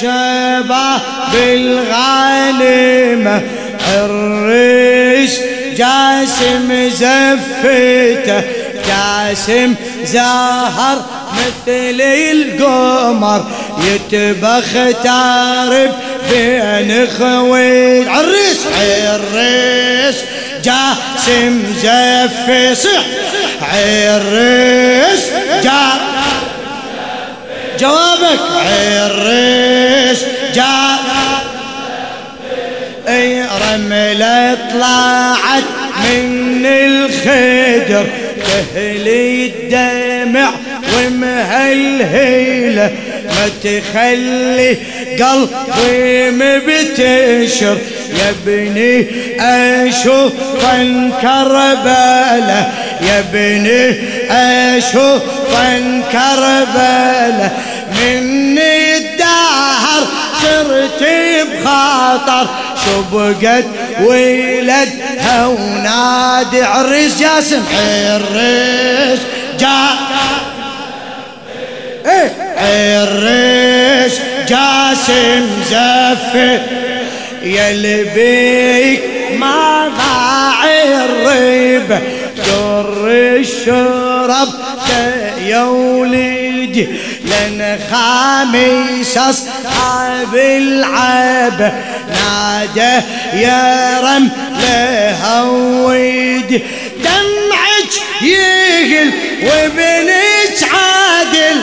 شباب بالغانمة الريش جاسم زفته جاسم زهر مثل القمر يتبخ تارب بين خويل عريس عريس جاسم زفي صح عريس جا جوابك. عريس جا إي رملة طلعت من الخدر تهلي الدمع ومهلهيله ما تخلي قلبي مبتشر. يا ابني أشوف كربله يا ابني أشوف كربله بخاطر شبقت ولدها ونادي عريس جاسم. عريس جا إيه. جاسم زفه يا لبيك ما ضاع الريبه در الشرب يا وليدي لن خامس أصحاب العب. نادى يا رم لهويدي دمعك يهل وبنك عادل.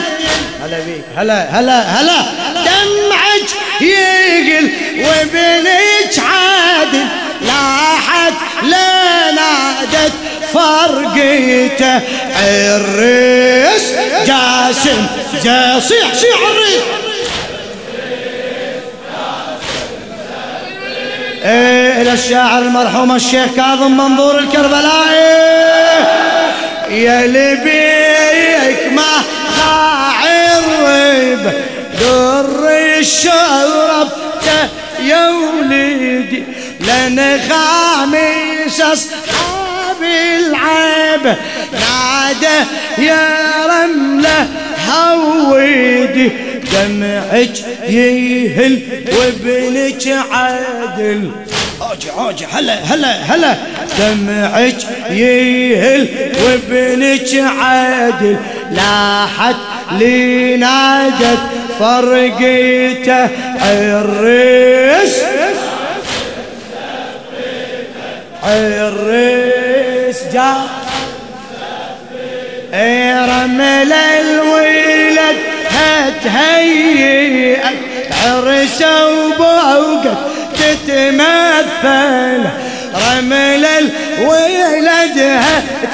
هلا بيك. هلا هلا هلا. دمعك يقل وبنك عادل. لاحت لنادت فرقيته عريس. جاسم جا صيح صيح عريس إيه إلى الشاعر المرحوم الشيخ كاظم منظور الكربلائي. يا لبيك ما ضاع الريب در الشرب يا وليدي لن خامس أصحاب العيب. نادى يا هويدي دمعك يهل وابنك عادل اوجي اوجي هلا هلا هلا. دمعك يهل وابنك عادل لاحت لي نادت فرقيته عريس عريس جا رمل الولد هتهيئت عرسه وبوقت تتمثل. رمل الولد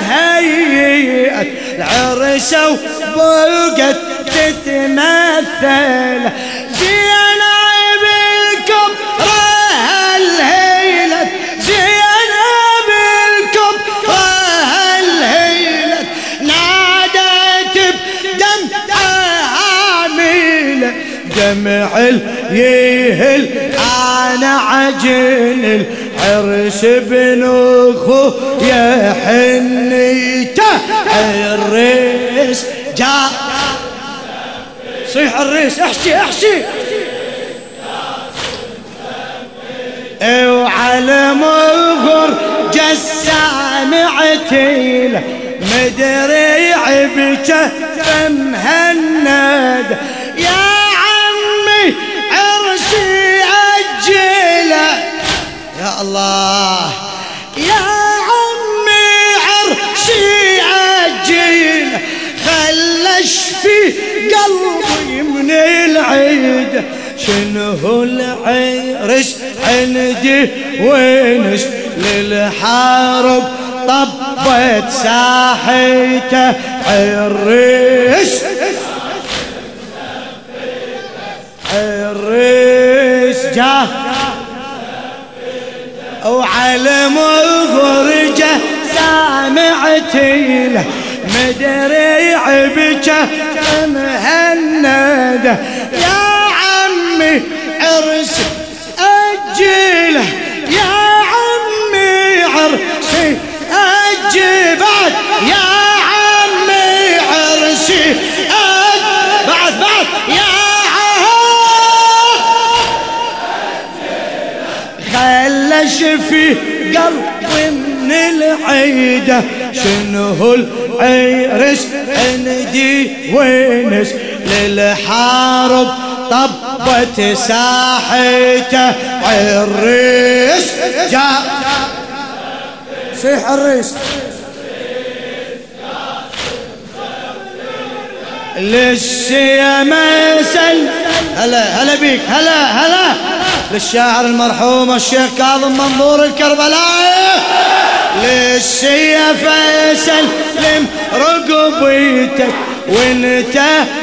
هتهيئت عرسه وبوقت تتمثل. عاملة دمع يهل. أنا عجن العرس بن اخو يا حنيته الريس جاء. صيح الريس احشي احشي. وعلى مغر جسامعتي مدري عبته فمهند الله. يا عمي عرسي أجله خلش في قلبي من العيد. شنو العرس عندي وينش؟ للحرب طبت ساحته. عرس عرس جاه وعلى مغرجه سامعتي له مدري عبجة مهنده في قلبي من العيدة شنو العرس؟ عندي وينس؟ للحارب طبت ساحته. عريس جاء صيح الريس للسيما سل هلا هلا بيك هلا هلا. للشاعر المرحوم الشيخ كاظم منظور الكربلائي للسيف سلم رقبيتك وانت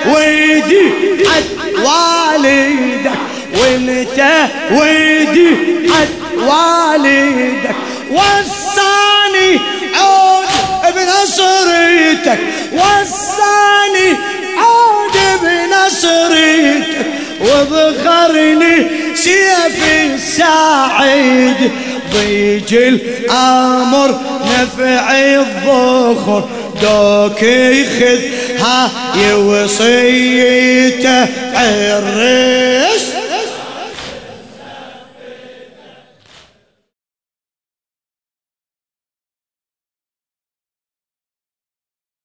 ويدي حد والدك وانت ويدي حد والدك. وصاني عود بنصريتك وصاني عود بنصريتك وبخرني سيف الساعد ضيج الأمر نفع الظخر دوك يخذ هاي وصيته عرس